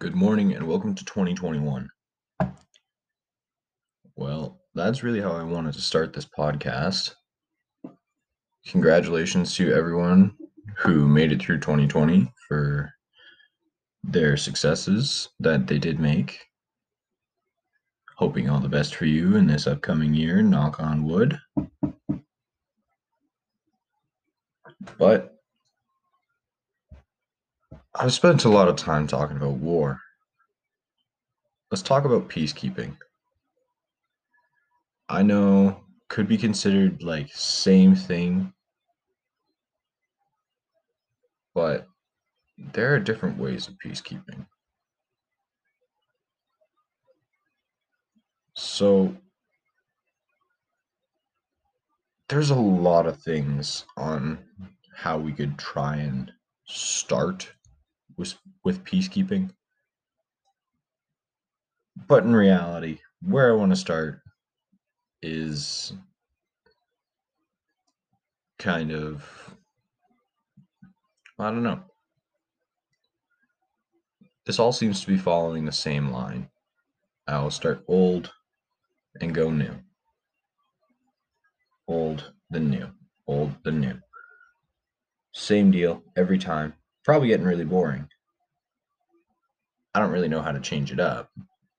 Good morning and welcome to 2021. Well, that's really how I wanted to start this podcast. Congratulations to everyone who made it through 2020 for their successes that they did make. Hoping all the best for you in this upcoming year, knock on wood. But I've spent a lot of time talking about war. Let's talk about peacekeeping. I know could be considered like same thing, but there are different ways of peacekeeping. So there's a lot of things on how we could try and start with with peacekeeping. But in reality, where I want to start is kind of I don't know. This all seems to be following the same line. I'll start old and go new. Old, then new. Old, then new. Same deal every time. Probably getting really boring. I don't really know how to change it up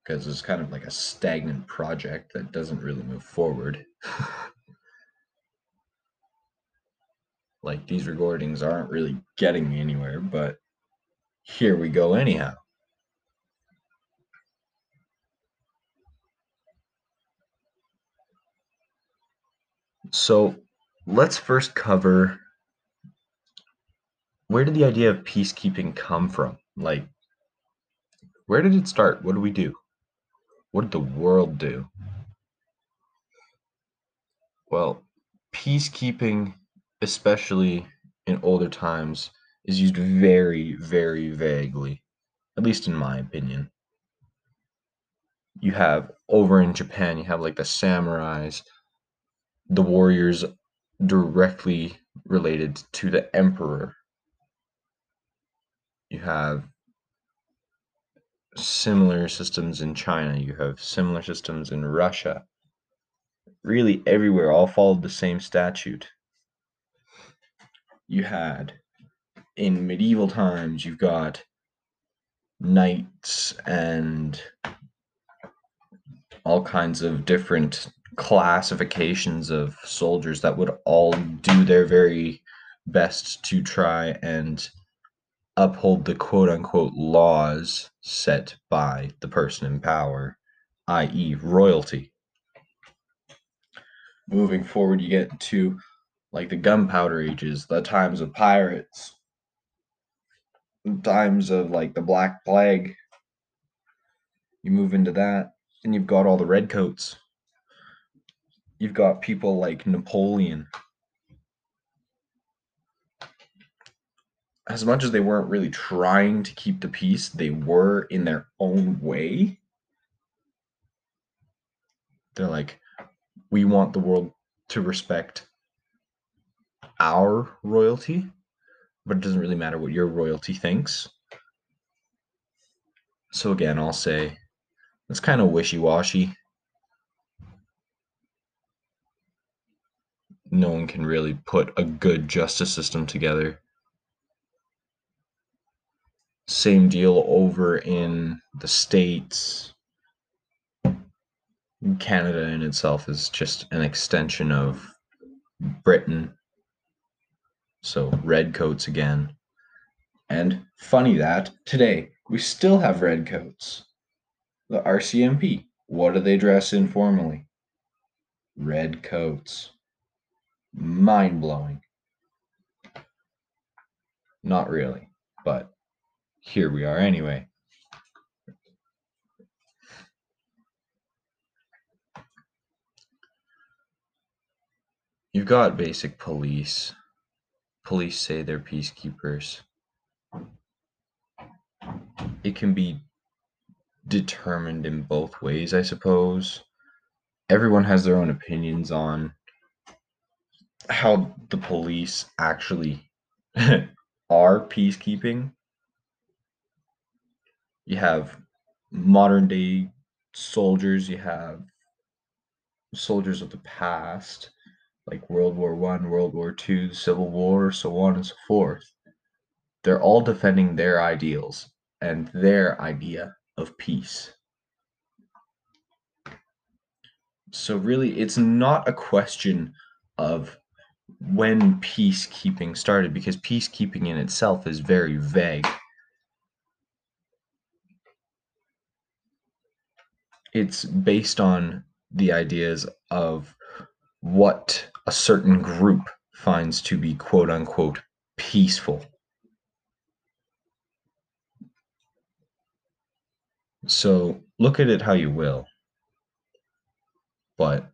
because it's kind of like a stagnant project that doesn't really move forward. like these recordings aren't really getting me anywhere, but here we go anyhow. So let's first cover where did the idea of peacekeeping come from? Like, where did it start? What do we do? What did the world do? Well, peacekeeping, especially in older times, is used very, very vaguely, at least in my opinion. You have over in Japan, you have like the samurais, the warriors directly related to the emperor. You have similar systems in China, you have similar systems in Russia. Really, everywhere all followed the same statute. You had in medieval times, you've got knights and all kinds of different classifications of soldiers that would all do their very best to try and uphold the quote unquote laws set by the person in power, i.e., royalty. Moving forward, you get to like the gunpowder ages, the times of pirates, times of like the Black Plague. You move into that, and you've got all the redcoats. You've got people like Napoleon as much as they weren't really trying to keep the peace, they were in their own way. They're like, we want the world to respect our royalty, but it doesn't really matter what your royalty thinks. So, again, I'll say it's kind of wishy washy. No one can really put a good justice system together same deal over in the States. Canada in itself is just an extension of Britain. So, redcoats again. And funny that today we still have redcoats. The RCMP. What do they dress in formally? Red coats. Mind blowing. Not really, but here we are anyway. You've got basic police. Police say they're peacekeepers. It can be determined in both ways, I suppose. Everyone has their own opinions on how the police actually are peacekeeping you have modern day soldiers, you have soldiers of the past, like World War One, World War Two, Civil War, so on and so forth. They're all defending their ideals and their idea of peace. So really, it's not a question of when peacekeeping started because peacekeeping in itself is very vague. It's based on the ideas of what a certain group finds to be quote unquote peaceful. So look at it how you will. But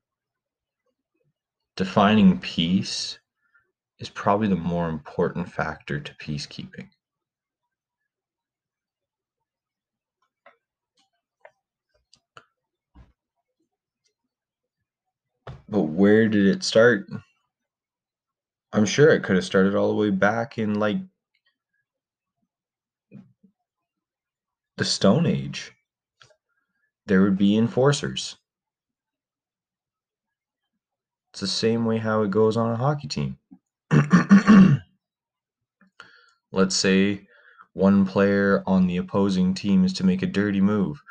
defining peace is probably the more important factor to peacekeeping. But where did it start? I'm sure it could have started all the way back in like the Stone Age. There would be enforcers. It's the same way how it goes on a hockey team. Let's say one player on the opposing team is to make a dirty move.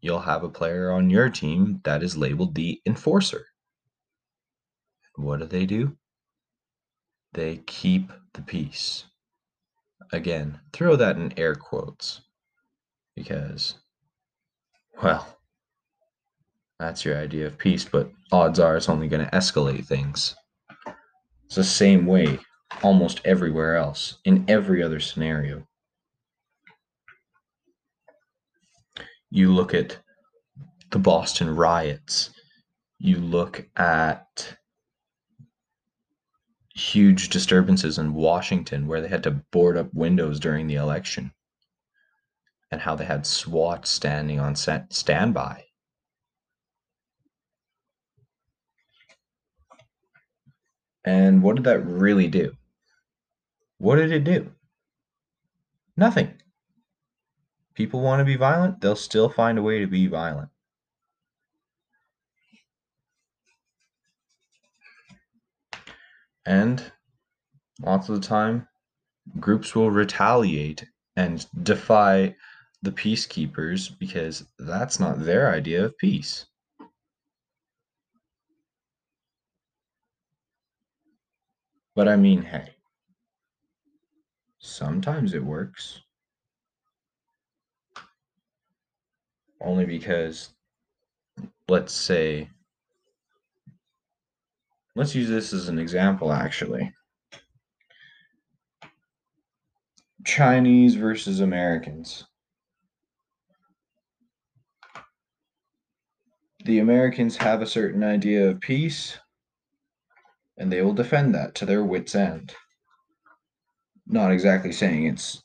You'll have a player on your team that is labeled the enforcer. What do they do? They keep the peace. Again, throw that in air quotes because, well, that's your idea of peace, but odds are it's only going to escalate things. It's the same way almost everywhere else, in every other scenario. You look at the Boston riots, you look at huge disturbances in Washington where they had to board up windows during the election and how they had SWAT standing on standby And what did that really do? What did it do? Nothing. People want to be violent, they'll still find a way to be violent. And lots of the time, groups will retaliate and defy the peacekeepers because that's not their idea of peace. But I mean, hey, sometimes it works. Only because, let's say, let's use this as an example actually. Chinese versus Americans. The Americans have a certain idea of peace and they will defend that to their wits' end. Not exactly saying it's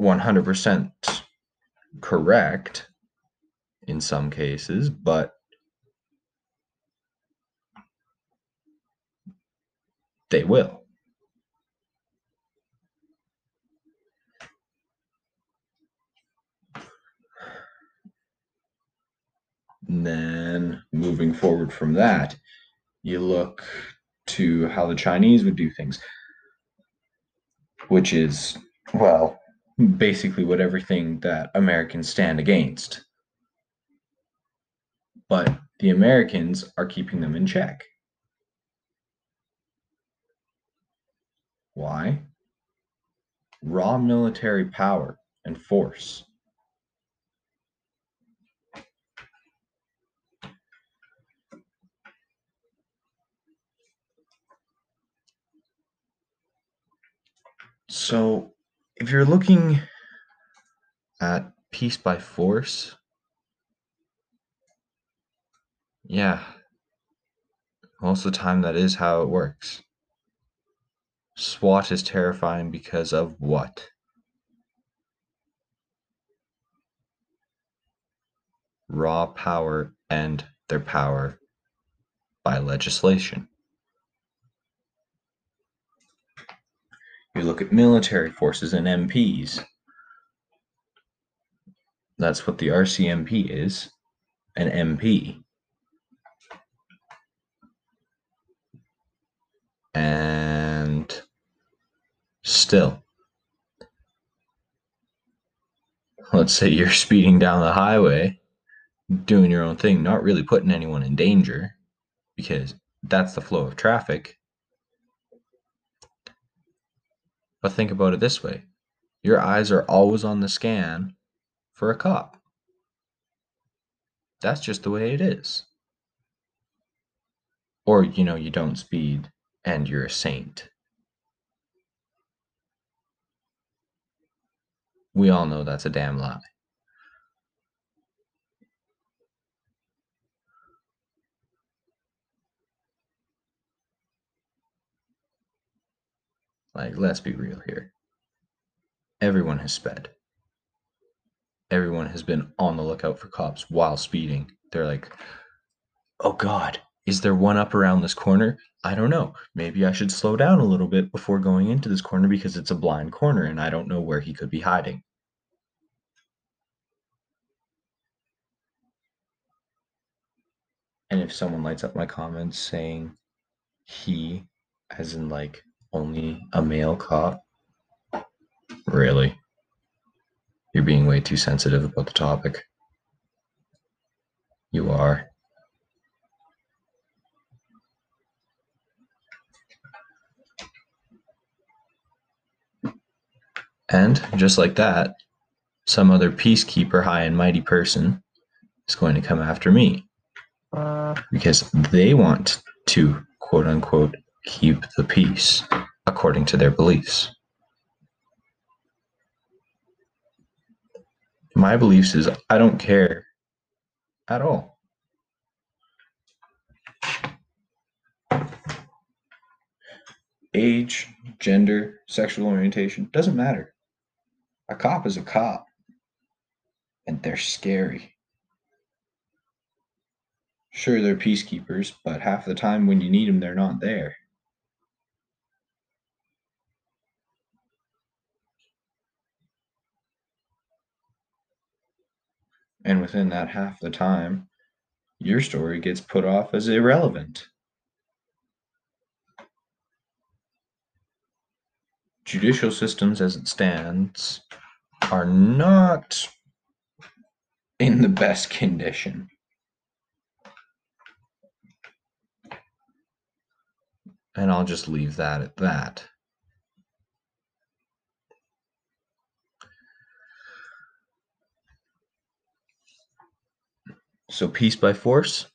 100% correct in some cases, but they will. And then moving forward from that, you look to how the Chinese would do things, which is, well, basically what everything that Americans stand against. But the Americans are keeping them in check. Why? Raw military power and force. So, if you're looking at peace by force, yeah, most of the time that is how it works. SWAT is terrifying because of what? Raw power and their power by legislation. You look at military forces and MPs. That's what the RCMP is an MP. And still, let's say you're speeding down the highway, doing your own thing, not really putting anyone in danger because that's the flow of traffic. But think about it this way your eyes are always on the scan for a cop. That's just the way it is. Or, you know, you don't speed and you're a saint. We all know that's a damn lie. Like, let's be real here. Everyone has sped. Everyone has been on the lookout for cops while speeding. They're like, oh God, is there one up around this corner? I don't know. Maybe I should slow down a little bit before going into this corner because it's a blind corner and I don't know where he could be hiding. And if someone lights up my comments saying he, as in like only a male cop, really? You're being way too sensitive about the topic. You are. And just like that, some other peacekeeper, high and mighty person is going to come after me because they want to quote unquote keep the peace according to their beliefs. My beliefs is I don't care at all. Age, gender, sexual orientation doesn't matter. A cop is a cop, and they're scary. Sure, they're peacekeepers, but half the time when you need them, they're not there. And within that half the time, your story gets put off as irrelevant. Judicial systems as it stands are not in the best condition. And I'll just leave that at that. So, peace by force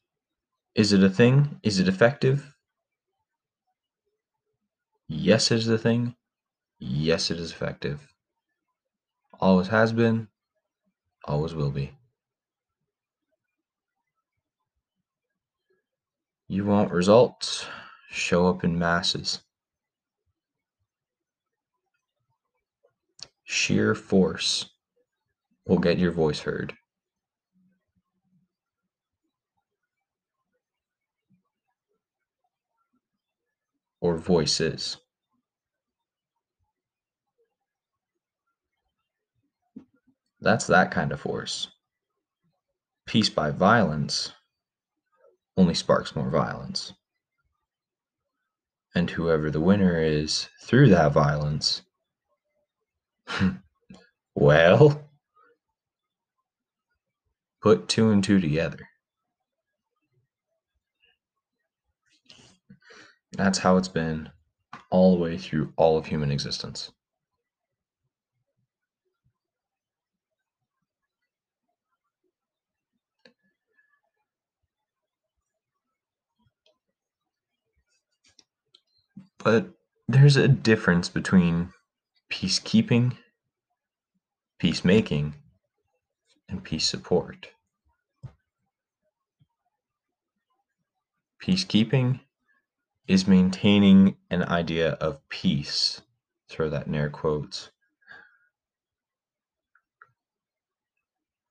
is it a thing? Is it effective? Yes, it is a thing. Yes, it is effective. Always has been, always will be. You want results? Show up in masses. Sheer force will get your voice heard. Or voices. That's that kind of force. Peace by violence only sparks more violence. And whoever the winner is through that violence, well, put two and two together. That's how it's been all the way through all of human existence. But there's a difference between peacekeeping, peacemaking, and peace support. Peacekeeping is maintaining an idea of peace. Throw that in air quotes.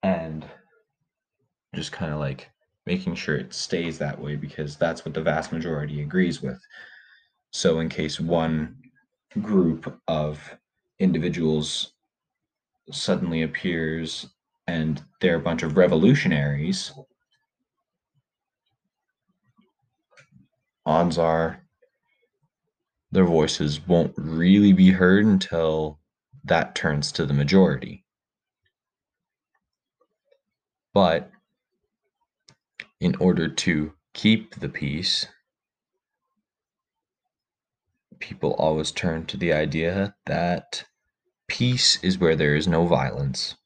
And just kind of like making sure it stays that way because that's what the vast majority agrees with. So, in case one group of individuals suddenly appears and they're a bunch of revolutionaries, odds are their voices won't really be heard until that turns to the majority. But in order to keep the peace, people always turn to the idea that peace is where there is no violence.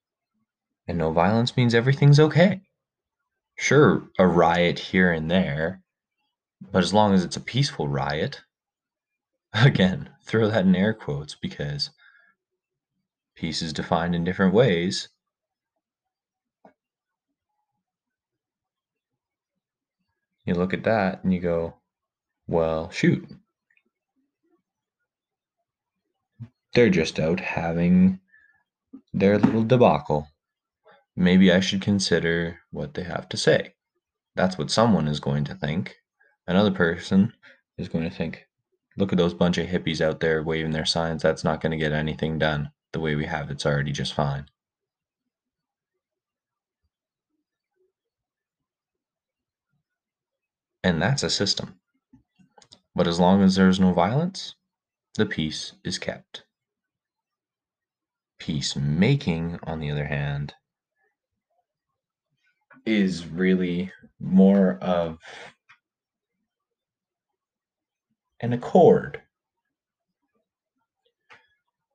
And no violence means everything's okay. Sure, a riot here and there, but as long as it's a peaceful riot, again, throw that in air quotes because peace is defined in different ways. You look at that and you go, well, shoot. They're just out having their little debacle. Maybe I should consider what they have to say. That's what someone is going to think. Another person is going to think, look at those bunch of hippies out there waving their signs. That's not going to get anything done. The way we have it's already just fine. And that's a system. But as long as there's no violence, the peace is kept. Peacemaking, on the other hand, is really more of an accord.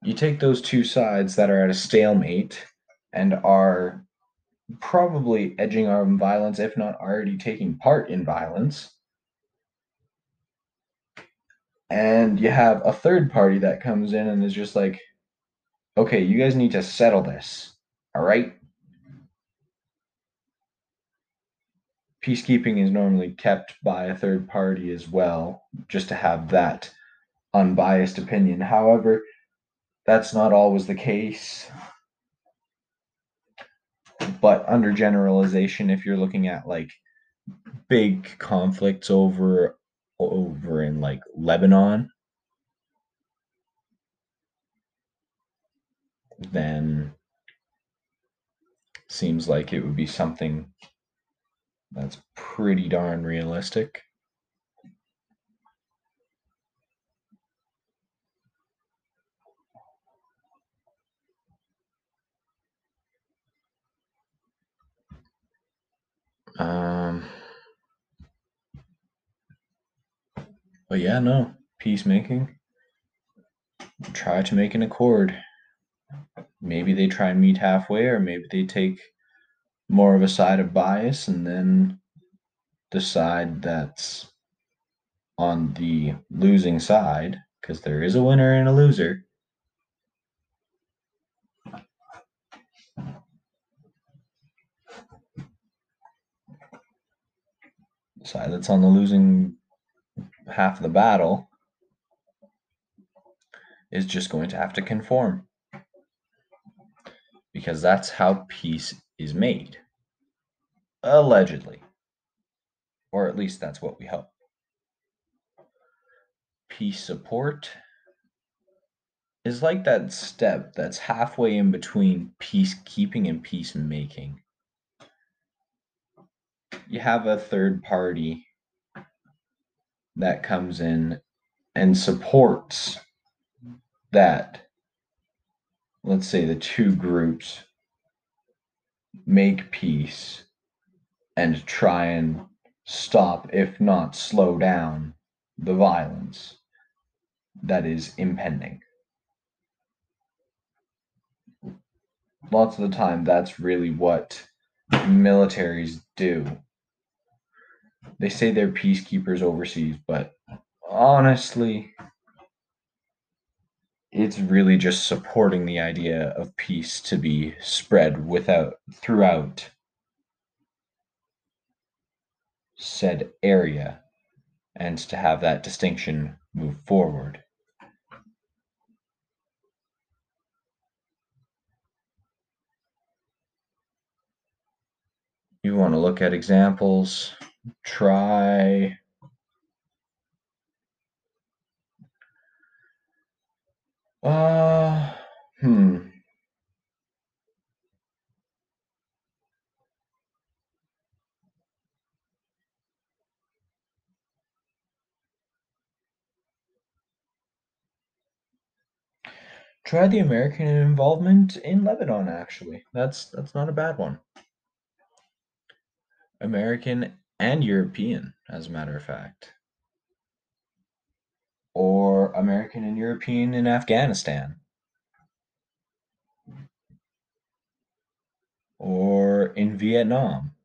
You take those two sides that are at a stalemate and are probably edging on violence, if not already taking part in violence. And you have a third party that comes in and is just like, okay, you guys need to settle this. All right? peacekeeping is normally kept by a third party as well, just to have that unbiased opinion. However, that's not always the case. But under generalization, if you're looking at like big conflicts over over in like Lebanon, then seems like it would be something that's pretty darn realistic. Um, but yeah, no, peacemaking. Try to make an accord. Maybe they try and meet halfway, or maybe they take more of a side of bias and then the side that's on the losing side, because there is a winner and a loser. Side that's on the losing half of the battle is just going to have to conform. Because that's how peace is made. Allegedly. Or at least that's what we hope. Peace support is like that step that's halfway in between peacekeeping and peacemaking. You have a third party that comes in and supports that, let's say, the two groups make peace and try and stop, if not slow down, the violence that is impending. Lots of the time, that's really what militaries do. They say they're peacekeepers overseas, but honestly, it's really just supporting the idea of peace to be spread without throughout said area and to have that distinction move forward. You want to look at examples, try Uh, hmm. Try the American involvement in Lebanon. Actually, that's that's not a bad one. American and European, as a matter of fact. Or American and European in Afghanistan. Or in Vietnam.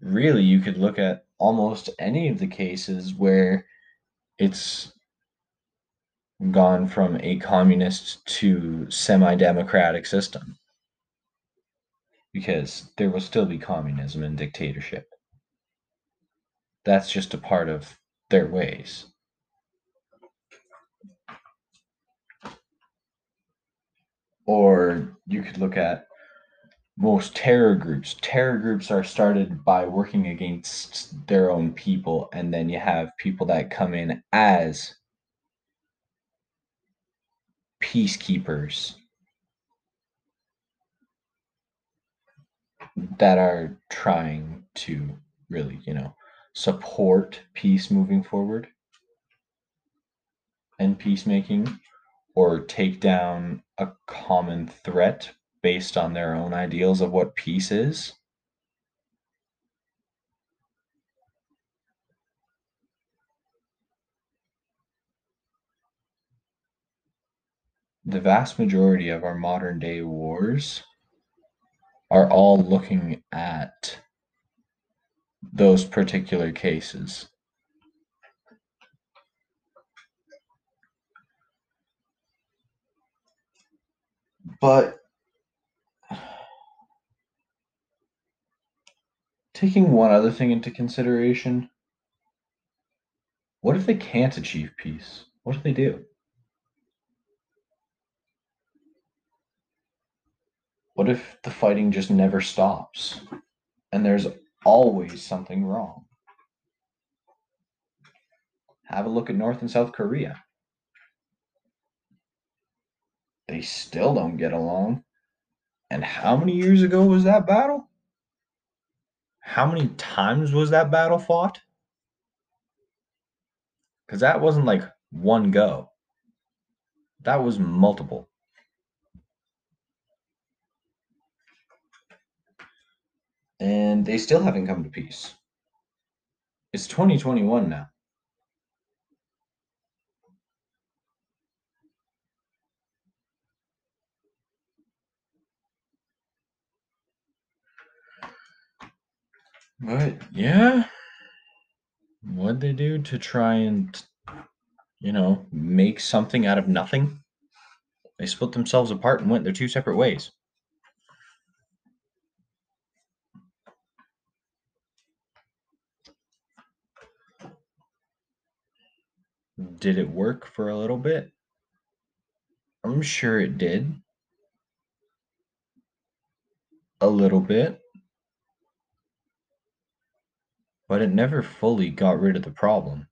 Really, you could look at almost any of the cases where it's gone from a communist to semi-democratic system because there will still be communism and dictatorship. That's just a part of their ways. Or you could look at most terror groups. Terror groups are started by working against their own people and then you have people that come in as peacekeepers that are trying to really, you know, support peace moving forward and peacemaking or take down a common threat based on their own ideals of what peace is. The vast majority of our modern day wars are all looking at those particular cases. But taking one other thing into consideration, what if they can't achieve peace? What do they do? What if the fighting just never stops and there's always something wrong? Have a look at North and South Korea. They still don't get along. And how many years ago was that battle? How many times was that battle fought? Because that wasn't like one go, that was multiple. And they still haven't come to peace. It's 2021 now. But yeah, what'd they do to try and, you know, make something out of nothing? They split themselves apart and went their two separate ways. Did it work for a little bit? I'm sure it did. A little bit. But it never fully got rid of the problem.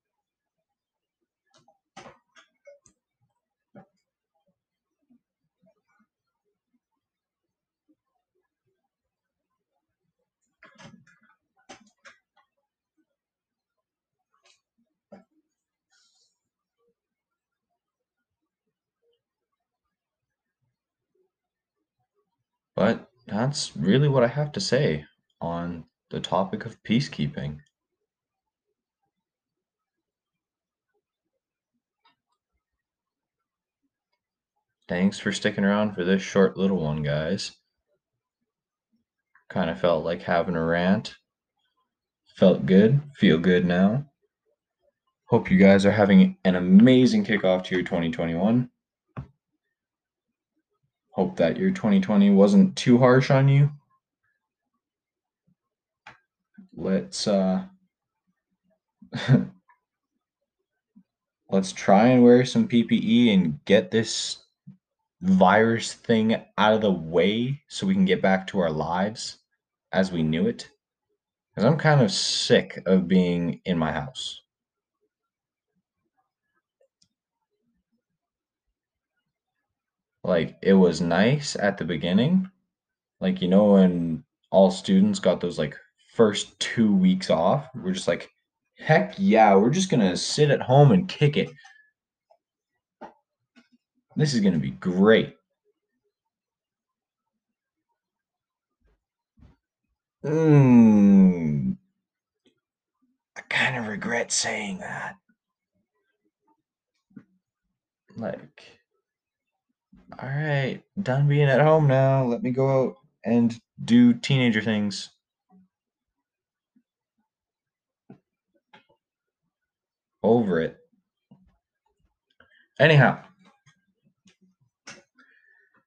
But that's really what I have to say on the topic of peacekeeping. Thanks for sticking around for this short little one, guys. Kind of felt like having a rant. Felt good, feel good now. Hope you guys are having an amazing kickoff to your 2021 hope that your 2020 wasn't too harsh on you. Let's uh let's try and wear some PPE and get this virus thing out of the way so we can get back to our lives as we knew it. Because I'm kind of sick of being in my house. Like it was nice at the beginning like you know when all students got those like first two weeks off we're just like Heck yeah, we're just gonna sit at home and kick it. This is gonna be great. Mmm. I kind of regret saying that. Like, all right, done being at home now. Let me go out and do teenager things. Over it. Anyhow,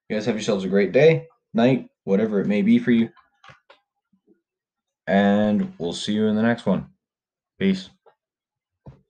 you guys have yourselves a great day, night, whatever it may be for you. And we'll see you in the next one. Peace.